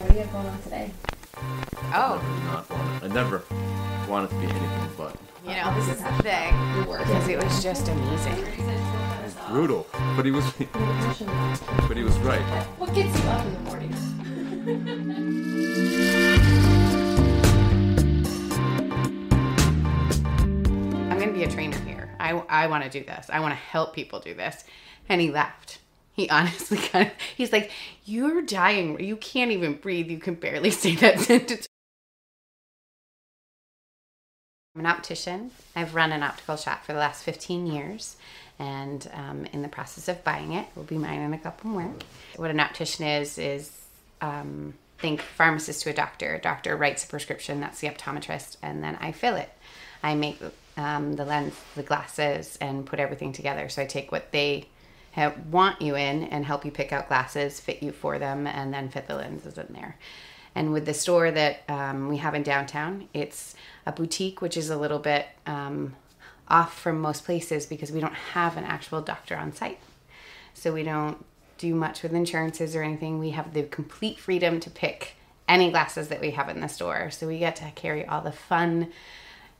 What do you have going on today? Oh, I not want it. I never wanted to be anything but. you know, this is the thing. Your. Because it was just amazing. brutal. But he was, but he was right. What gets you up in the morning? I'm going to be a trainer here. I, I want to do this. I want to help people do this. And he laughed. He honestly kind of, he's like, You're dying. You can't even breathe. You can barely say that sentence. I'm an optician. I've run an optical shop for the last 15 years and um, in the process of buying it. Will be mine in a couple more. What an optician is, is um, think pharmacist to a doctor. A doctor writes a prescription, that's the optometrist, and then I fill it. I make um, the lens, the glasses, and put everything together. So I take what they want you in and help you pick out glasses, fit you for them, and then fit the lenses in there. And with the store that um, we have in downtown, it's a boutique, which is a little bit um, off from most places because we don't have an actual doctor on site. So we don't do much with insurances or anything. We have the complete freedom to pick any glasses that we have in the store. So we get to carry all the fun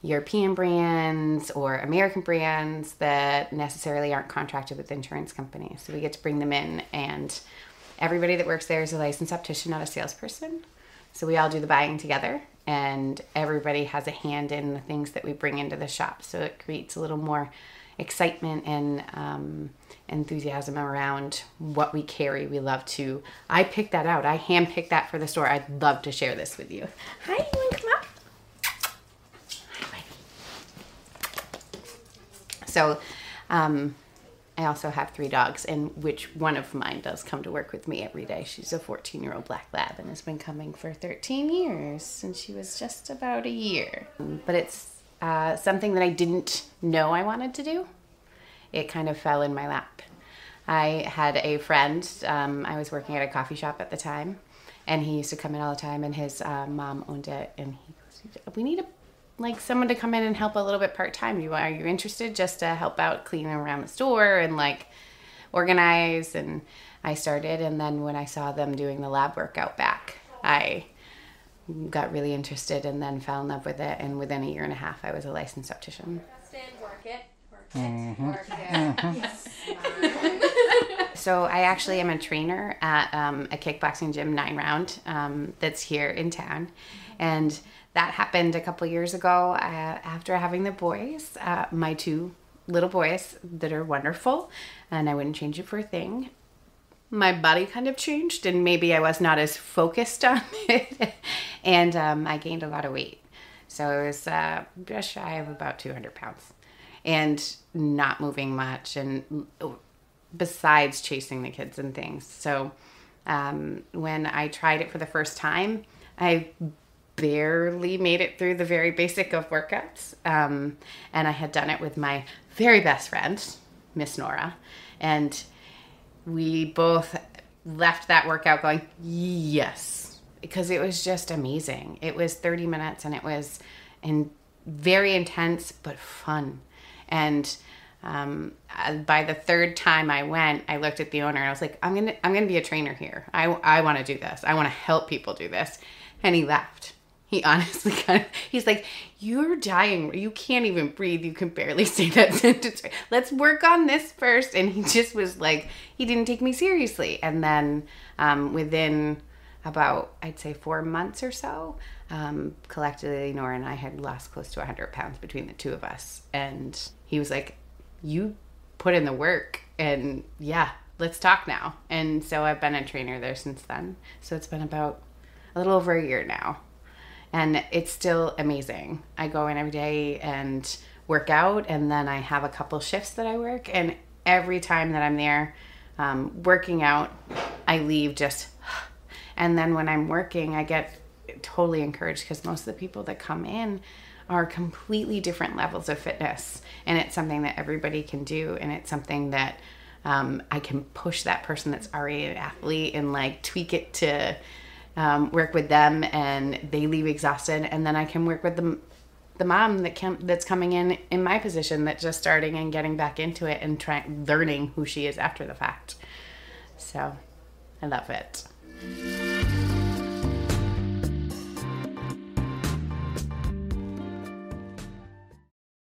European brands or American brands that necessarily aren't contracted with insurance companies. So we get to bring them in, and everybody that works there is a licensed optician, not a salesperson. So we all do the buying together, and everybody has a hand in the things that we bring into the shop. So it creates a little more excitement and um, enthusiasm around what we carry. We love to. I picked that out. I handpicked that for the store. I'd love to share this with you. Hi, you want to come up? Hi, buddy. So, um, I also have three dogs, and which one of mine does come to work with me every day. She's a 14 year old black lab and has been coming for 13 years since she was just about a year. But it's uh, something that I didn't know I wanted to do. It kind of fell in my lap. I had a friend, um, I was working at a coffee shop at the time, and he used to come in all the time, and his uh, mom owned it, and he goes, We need a like someone to come in and help a little bit part time. You are you interested just to help out cleaning around the store and like organize? And I started, and then when I saw them doing the lab work out back, I got really interested and then fell in love with it. And within a year and a half, I was a licensed optician. Stand, work it. Work it. Mm-hmm. Work it. Mm-hmm. So I actually am a trainer at um, a kickboxing gym, Nine Round, um, that's here in town, and that happened a couple years ago uh, after having the boys, uh, my two little boys that are wonderful, and I wouldn't change it for a thing. My body kind of changed, and maybe I was not as focused on it, and um, I gained a lot of weight. So I was uh, just shy of about 200 pounds and not moving much and besides chasing the kids and things. So um, when I tried it for the first time, I barely made it through the very basic of workouts. Um, and I had done it with my very best friend, Miss Nora. And we both left that workout going, yes, because it was just amazing. It was 30 minutes and it was in very intense but fun. And um, uh, by the third time I went, I looked at the owner and I was like, I'm gonna, I'm gonna be a trainer here. I, I want to do this. I want to help people do this. And he left. He honestly kind of, he's like, you're dying. You can't even breathe. You can barely say that sentence. Let's work on this first. And he just was like, he didn't take me seriously. And then um, within about, I'd say four months or so, um, collectively, Nora and I had lost close to 100 pounds between the two of us. And he was like, you put in the work and yeah, let's talk now. And so I've been a trainer there since then. So it's been about a little over a year now. And it's still amazing. I go in every day and work out, and then I have a couple shifts that I work. And every time that I'm there um, working out, I leave just. And then when I'm working, I get totally encouraged because most of the people that come in are completely different levels of fitness. And it's something that everybody can do. And it's something that um, i can push that person that's already an athlete and like tweak it to um, work with them. And they leave exhausted. And then i can work with the, the mom that can, that's coming in in my position that's just starting and getting back into it and trying learning who she is after the fact. So i love it